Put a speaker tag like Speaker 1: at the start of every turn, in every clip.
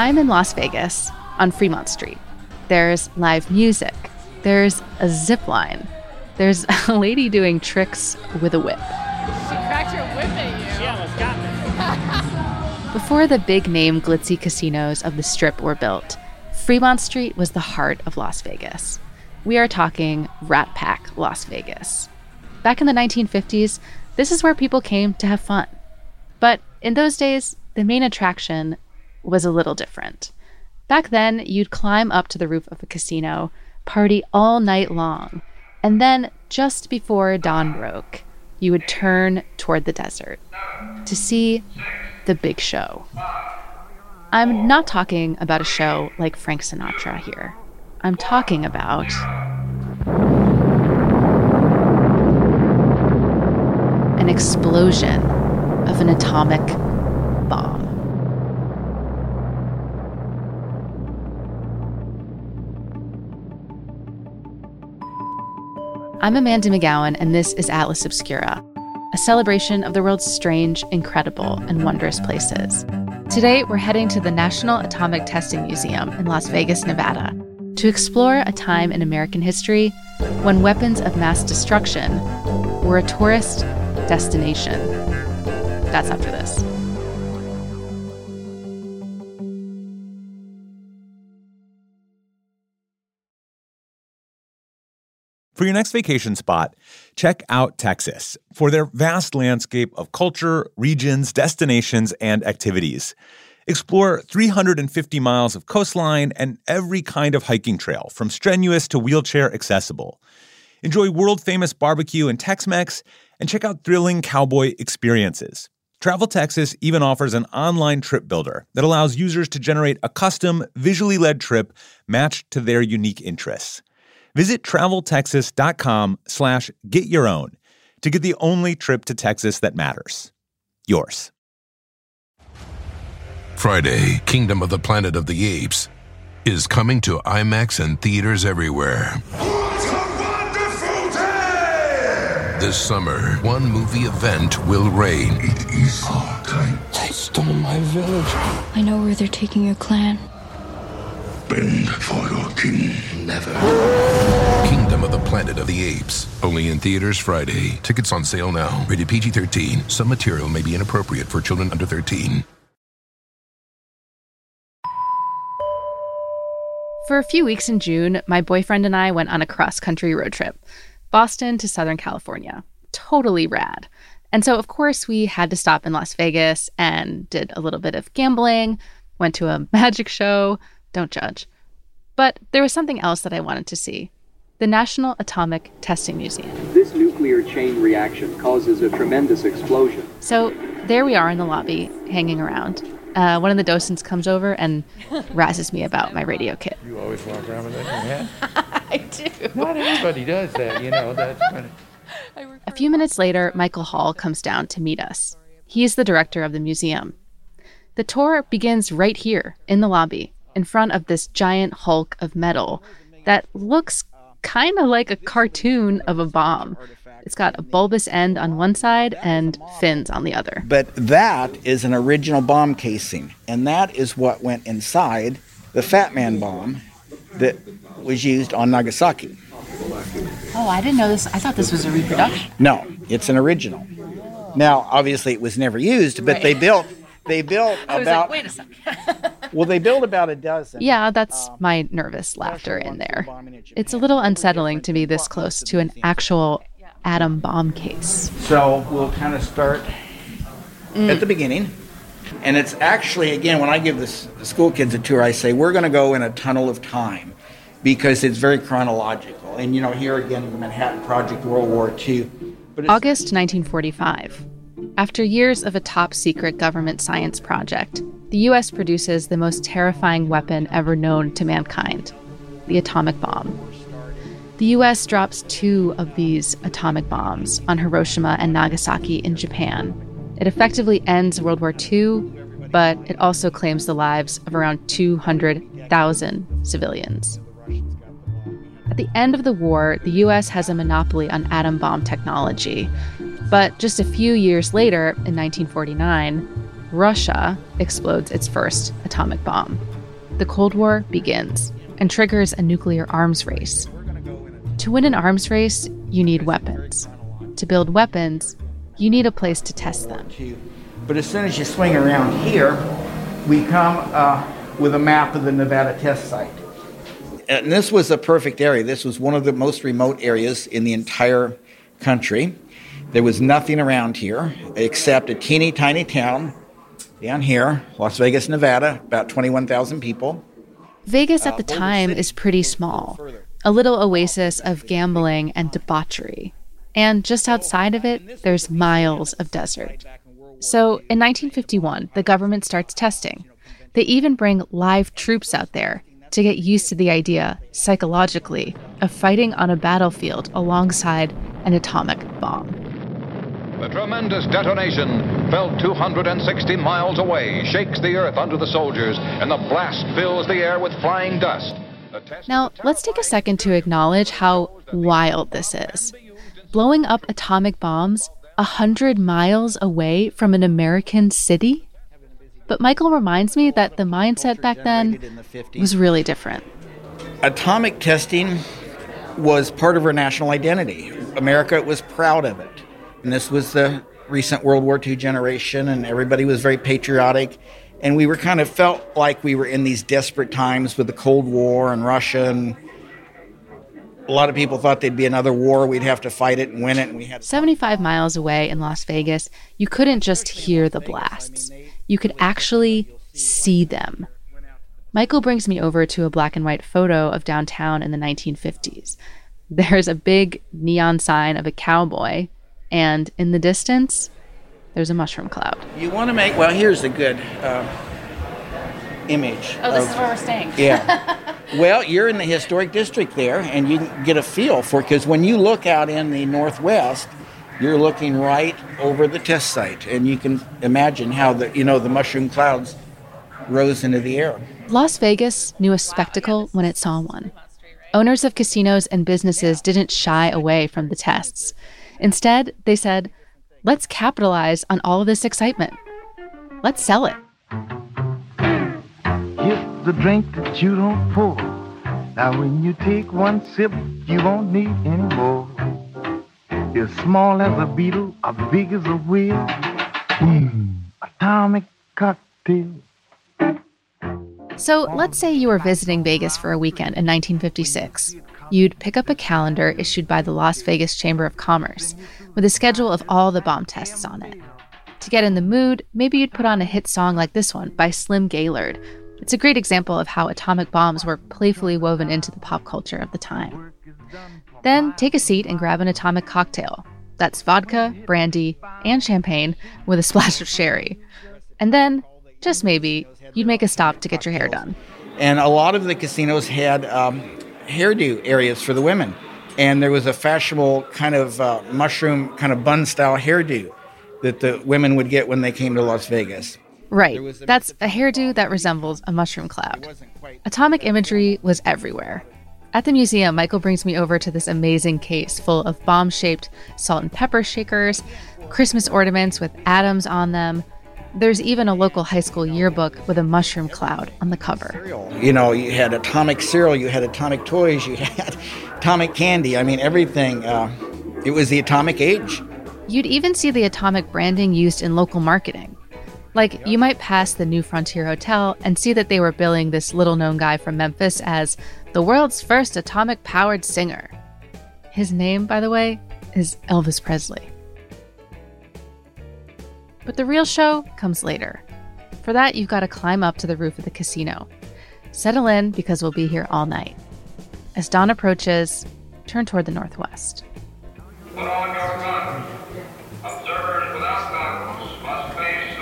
Speaker 1: I'm in Las Vegas on Fremont Street. There's live music. There's a zip line. There's a lady doing tricks with a whip.
Speaker 2: She cracked her whip at you.
Speaker 3: She almost got me.
Speaker 1: Before the big name glitzy casinos of the Strip were built, Fremont Street was the heart of Las Vegas. We are talking Rat Pack Las Vegas. Back in the 1950s, this is where people came to have fun. But in those days, the main attraction was a little different. Back then, you'd climb up to the roof of a casino, party all night long, and then just before dawn broke, you would turn toward the desert to see the big show. I'm not talking about a show like Frank Sinatra here. I'm talking about an explosion of an atomic I'm Amanda McGowan, and this is Atlas Obscura, a celebration of the world's strange, incredible, and wondrous places. Today, we're heading to the National Atomic Testing Museum in Las Vegas, Nevada, to explore a time in American history when weapons of mass destruction were a tourist destination. That's after this.
Speaker 4: For your next vacation spot, check out Texas for their vast landscape of culture, regions, destinations, and activities. Explore 350 miles of coastline and every kind of hiking trail, from strenuous to wheelchair accessible. Enjoy world famous barbecue and Tex Mex, and check out thrilling cowboy experiences. Travel Texas even offers an online trip builder that allows users to generate a custom, visually led trip matched to their unique interests. Visit traveltexas.com slash get your own to get the only trip to Texas that matters. Yours.
Speaker 5: Friday, Kingdom of the Planet of the Apes is coming to IMAX and theaters everywhere. This summer, one movie event will reign.
Speaker 6: It is our time.
Speaker 7: They stole my village.
Speaker 8: I know where they're taking your clan.
Speaker 6: Bend for your king.
Speaker 7: Never.
Speaker 5: Kingdom of the Planet of the Apes. Only in theaters Friday. Tickets on sale now. Rated PG 13. Some material may be inappropriate for children under 13.
Speaker 1: For a few weeks in June, my boyfriend and I went on a cross country road trip Boston to Southern California. Totally rad. And so, of course, we had to stop in Las Vegas and did a little bit of gambling, went to a magic show. Don't judge. But there was something else that I wanted to see the National Atomic Testing Museum.
Speaker 9: This nuclear chain reaction causes a tremendous explosion.
Speaker 1: So there we are in the lobby, hanging around. Uh, one of the docents comes over and razzes me about my radio kit.
Speaker 10: You always walk around with that in your hand?
Speaker 2: I do.
Speaker 10: Not everybody does that, you know. That's funny.
Speaker 1: A few minutes later, Michael Hall comes down to meet us. He is the director of the museum. The tour begins right here in the lobby, in front of this giant hulk of metal that looks kind of like a cartoon of a bomb. It's got a bulbous end on one side and fins on the other.
Speaker 11: But that is an original bomb casing, and that is what went inside the Fat Man bomb that was used on Nagasaki.
Speaker 1: Oh, I didn't know this. I thought this was a reproduction.
Speaker 11: No, it's an original. Now, obviously, it was never used, but they built they built about
Speaker 2: like, wait a second.
Speaker 11: well, they built about a dozen.
Speaker 1: Yeah, that's um, my nervous laughter in there. It's a little unsettling to be this close to an actual atom bomb case.
Speaker 11: So we'll kind of start at the beginning. And it's actually, again, when I give this, the school kids a tour, I say we're going to go in a tunnel of time because it's very chronological. And, you know, here again, the Manhattan Project, World War II. But
Speaker 1: August 1945. After years of a top secret government science project, the US produces the most terrifying weapon ever known to mankind the atomic bomb. The US drops two of these atomic bombs on Hiroshima and Nagasaki in Japan. It effectively ends World War II, but it also claims the lives of around 200,000 civilians. At the end of the war, the US has a monopoly on atom bomb technology. But just a few years later, in 1949, Russia explodes its first atomic bomb. The Cold War begins and triggers a nuclear arms race. To win an arms race, you need weapons. To build weapons, you need a place to test them.
Speaker 11: But as soon as you swing around here, we come uh, with a map of the Nevada test site. And this was a perfect area. This was one of the most remote areas in the entire country. There was nothing around here except a teeny tiny town down here, Las Vegas, Nevada, about 21,000 people.
Speaker 1: Vegas at uh, the time is pretty small, a little oasis of gambling and debauchery. And just outside of it, there's miles of desert. So in 1951, the government starts testing. They even bring live troops out there to get used to the idea, psychologically, of fighting on a battlefield alongside an atomic bomb.
Speaker 12: The tremendous detonation, felt 260 miles away, shakes the earth under the soldiers, and the blast fills the air with flying dust.
Speaker 1: Now, let's take a second to acknowledge how wild this is. Blowing up atomic bombs a hundred miles away from an American city? But Michael reminds me that the mindset back then was really different.
Speaker 11: Atomic testing was part of our national identity. America was proud of it. And this was the recent World War II generation, and everybody was very patriotic. And we were kind of felt like we were in these desperate times with the Cold War and Russia and a lot of people thought there'd be another war. We'd have to fight it and win it. And we had
Speaker 1: 75 miles away in Las Vegas, you couldn't just hear the blasts. You could actually see them. Michael brings me over to a black and white photo of downtown in the 1950s. There's a big neon sign of a cowboy, and in the distance, there's a mushroom cloud.
Speaker 11: You want to make, well, here's a good uh, image.
Speaker 1: Oh, this of, is where we're staying.
Speaker 11: yeah. Well, you're in the historic district there, and you get a feel for because when you look out in the northwest, you're looking right over the test site, and you can imagine how the you know the mushroom clouds rose into the air.
Speaker 1: Las Vegas knew a spectacle when it saw one. Owners of casinos and businesses didn't shy away from the tests. Instead, they said, let's capitalize on all of this excitement. Let's sell it
Speaker 13: the drink that you don't pour. Now, when you take one sip, you won't need any more. As small as a beetle, as big as a wheel. Mmm, atomic cocktail.
Speaker 1: So, let's say you were visiting Vegas for a weekend in 1956. You'd pick up a calendar issued by the Las Vegas Chamber of Commerce with a schedule of all the bomb tests on it. To get in the mood, maybe you'd put on a hit song like this one by Slim Gaillard it's a great example of how atomic bombs were playfully woven into the pop culture of the time. Then take a seat and grab an atomic cocktail. That's vodka, brandy, and champagne with a splash of sherry. And then, just maybe, you'd make a stop to get your hair done.
Speaker 11: And a lot of the casinos had um, hairdo areas for the women. And there was a fashionable kind of uh, mushroom, kind of bun style hairdo that the women would get when they came to Las Vegas.
Speaker 1: Right. That's a hairdo that resembles a mushroom cloud. Atomic imagery was everywhere. At the museum, Michael brings me over to this amazing case full of bomb shaped salt and pepper shakers, Christmas ornaments with atoms on them. There's even a local high school yearbook with a mushroom cloud on the cover.
Speaker 11: You know, you had atomic cereal, you had atomic toys, you had atomic candy. I mean, everything. Uh, it was the atomic age.
Speaker 1: You'd even see the atomic branding used in local marketing. Like, you might pass the New Frontier Hotel and see that they were billing this little known guy from Memphis as the world's first atomic powered singer. His name, by the way, is Elvis Presley. But the real show comes later. For that, you've got to climb up to the roof of the casino. Settle in because we'll be here all night. As dawn approaches, turn toward the northwest. Put on your gun. Observers without goggles must face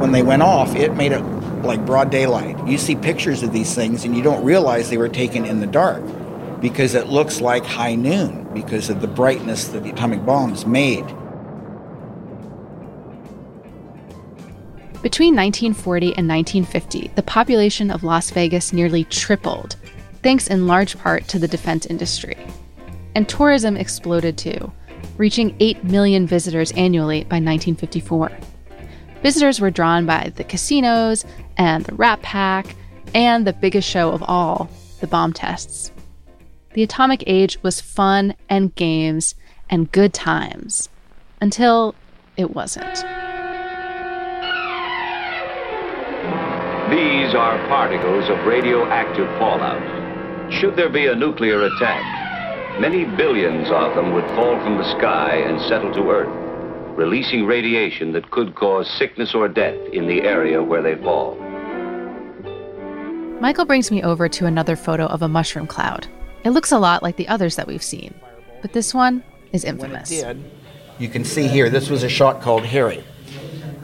Speaker 11: when they went off, it made it like broad daylight. You see pictures of these things and you don't realize they were taken in the dark because it looks like high noon because of the brightness that the atomic bombs made.
Speaker 1: Between 1940 and 1950, the population of Las Vegas nearly tripled, thanks in large part to the defense industry. And tourism exploded too. reaching 8 million visitors annually by 1954. Visitors were drawn by the casinos and the Rat Pack and the biggest show of all, the bomb tests. The atomic age was fun and games and good times until it wasn't.
Speaker 14: These are particles of radioactive fallout. Should there be a nuclear attack, many billions of them would fall from the sky and settle to Earth, releasing radiation that could cause sickness or death in the area where they fall.
Speaker 1: Michael brings me over to another photo of a mushroom cloud. It looks a lot like the others that we've seen, but this one is infamous.
Speaker 11: Did, you can see here, this was a shot called Harry.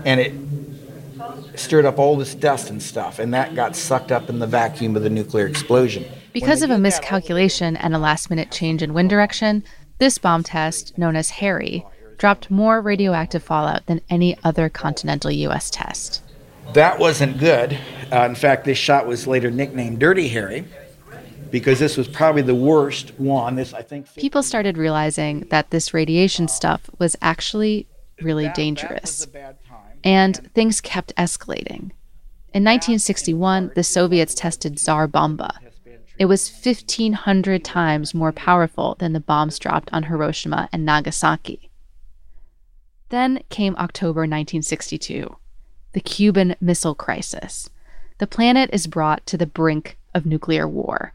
Speaker 11: And it stirred up all this dust and stuff, and that got sucked up in the vacuum of the nuclear explosion.
Speaker 1: Because of a miscalculation and a last minute change in wind direction, this bomb test, known as Harry, dropped more radioactive fallout than any other continental U.S. test.
Speaker 11: That wasn't good. Uh, in fact, this shot was later nicknamed Dirty Harry because this was probably the worst one. This, I think,
Speaker 1: people started realizing that this radiation uh, stuff was actually really that, dangerous, that and, and things kept escalating. In 1961, the Soviets tested Tsar Bomba. It was 1,500 times more powerful than the bombs dropped on Hiroshima and Nagasaki. Then came October 1962 the Cuban Missile Crisis. The planet is brought to the brink of nuclear war.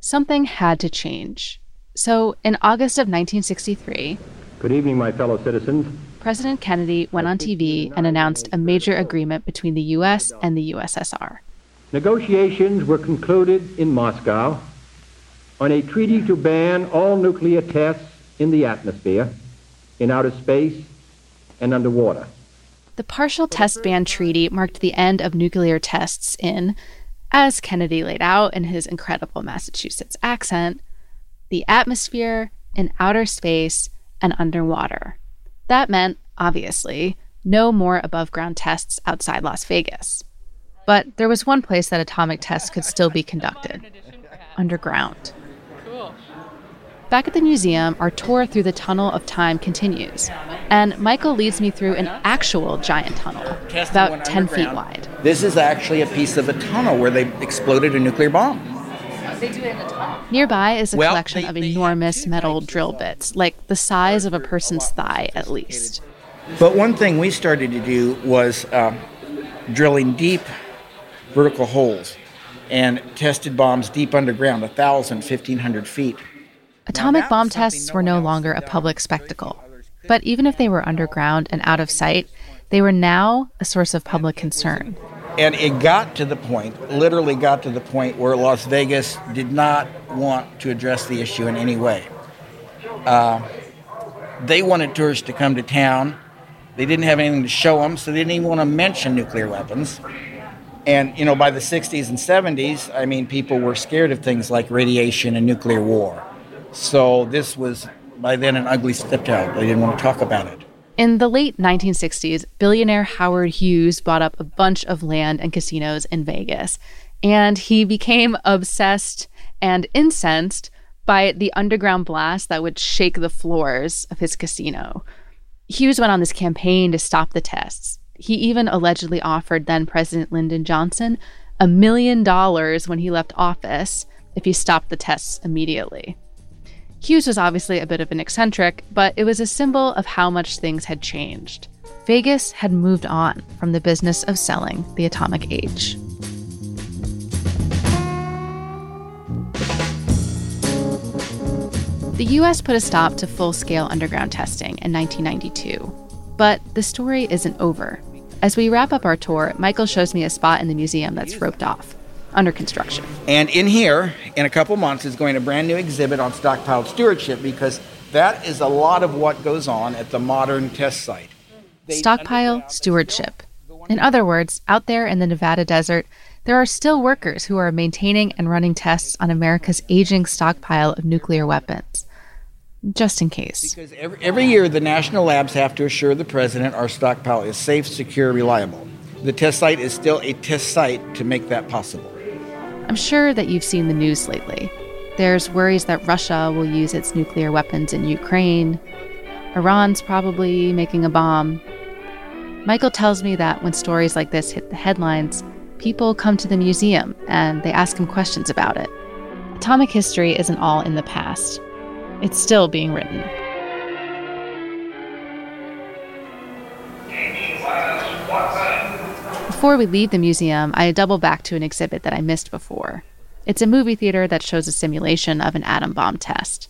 Speaker 1: Something had to change. So, in August of 1963,
Speaker 15: Good evening, my fellow citizens.
Speaker 1: President Kennedy went on TV and announced a major agreement between the U.S. and the USSR.
Speaker 15: Negotiations were concluded in Moscow on a treaty to ban all nuclear tests in the atmosphere, in outer space, and underwater.
Speaker 1: The partial test ban treaty marked the end of nuclear tests in, as Kennedy laid out in his incredible Massachusetts accent, the atmosphere, in outer space, and underwater. That meant, obviously, no more above ground tests outside Las Vegas. But there was one place that atomic tests could still be conducted underground. Back at the museum, our tour through the tunnel of time continues, and Michael leads me through an actual giant tunnel, about 10 feet wide.
Speaker 11: This is actually a piece of a tunnel where they exploded a nuclear bomb.
Speaker 1: They do it in a tunnel. Nearby is a well, collection they, of enormous metal drill bits, like the size of a person's thigh at least.
Speaker 11: But one thing we started to do was uh, drilling deep vertical holes and tested bombs deep underground, 1,000, 1,500 feet.
Speaker 1: Atomic bomb tests were no longer a public spectacle. But even if they were underground and out of sight, they were now a source of public concern.
Speaker 11: And it got to the point, literally got to the point, where Las Vegas did not want to address the issue in any way. Uh, they wanted tourists to come to town. They didn't have anything to show them, so they didn't even want to mention nuclear weapons. And, you know, by the 60s and 70s, I mean, people were scared of things like radiation and nuclear war. So this was by then an ugly stepchild. They didn't want to talk about it.
Speaker 1: In the late 1960s, billionaire Howard Hughes bought up a bunch of land and casinos in Vegas, and he became obsessed and incensed by the underground blast that would shake the floors of his casino. Hughes went on this campaign to stop the tests. He even allegedly offered then President Lyndon Johnson a million dollars when he left office if he stopped the tests immediately. Hughes was obviously a bit of an eccentric, but it was a symbol of how much things had changed. Vegas had moved on from the business of selling the atomic age. The US put a stop to full scale underground testing in 1992. But the story isn't over. As we wrap up our tour, Michael shows me a spot in the museum that's roped off under construction.
Speaker 11: And in here, in a couple months, is going a brand new exhibit on stockpile stewardship because that is a lot of what goes on at the modern test site.
Speaker 1: They stockpile stewardship. In other words, out there in the Nevada desert, there are still workers who are maintaining and running tests on America's aging stockpile of nuclear weapons. Just in case.
Speaker 11: Because every, every year, the national labs have to assure the president our stockpile is safe, secure, reliable. The test site is still a test site to make that possible.
Speaker 1: I'm sure that you've seen the news lately. There's worries that Russia will use its nuclear weapons in Ukraine, Iran's probably making a bomb. Michael tells me that when stories like this hit the headlines, people come to the museum and they ask him questions about it. Atomic history isn't all in the past, it's still being written. Before we leave the museum, I double back to an exhibit that I missed before. It's a movie theater that shows a simulation of an atom bomb test.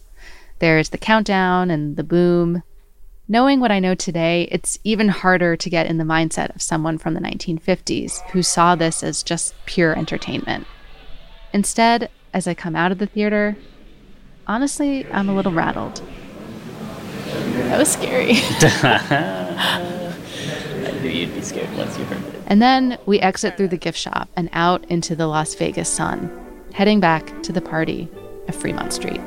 Speaker 1: There's the countdown and the boom. Knowing what I know today, it's even harder to get in the mindset of someone from the 1950s who saw this as just pure entertainment. Instead, as I come out of the theater, honestly, I'm a little rattled.
Speaker 2: That was scary.
Speaker 16: You'd be scared once you heard it.
Speaker 1: And then we exit through the gift shop and out into the Las Vegas sun, heading back to the party at Fremont Street.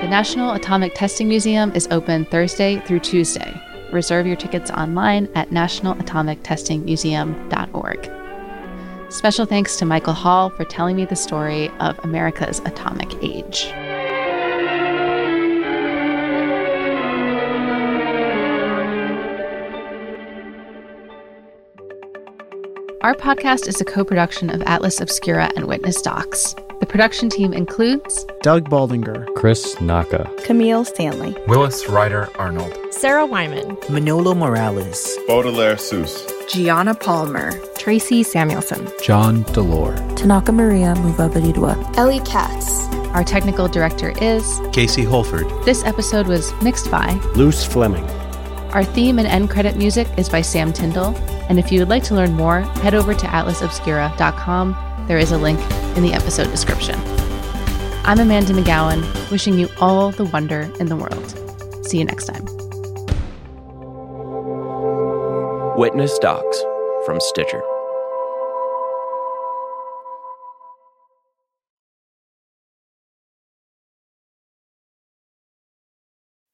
Speaker 1: The National Atomic Testing Museum is open Thursday through Tuesday. Reserve your tickets online at nationalatomictestingmuseum.org. Special thanks to Michael Hall for telling me the story of America's atomic age. Our podcast is a co production of Atlas Obscura and Witness Docs. The production team includes
Speaker 17: Doug Baldinger,
Speaker 18: Chris Naka,
Speaker 19: Camille Stanley,
Speaker 20: Willis Ryder Arnold,
Speaker 21: Sarah Wyman,
Speaker 22: Manolo Morales,
Speaker 23: Baudelaire Ceus,
Speaker 24: Gianna Palmer,
Speaker 25: Tracy Samuelson,
Speaker 18: John Delore,
Speaker 26: Tanaka Maria Muvabaridwa,
Speaker 27: Ellie Katz.
Speaker 1: Our technical director is
Speaker 28: Casey Holford.
Speaker 1: This episode was mixed by
Speaker 17: Luce Fleming.
Speaker 1: Our theme and end credit music is by Sam Tindall. And if you would like to learn more, head over to atlasobscura.com. There is a link in the episode description. I'm Amanda McGowan, wishing you all the wonder in the world. See you next time.
Speaker 29: Witness Docs from Stitcher.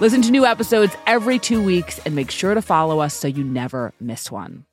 Speaker 30: Listen to new episodes every two weeks and make sure to follow us so you never miss one.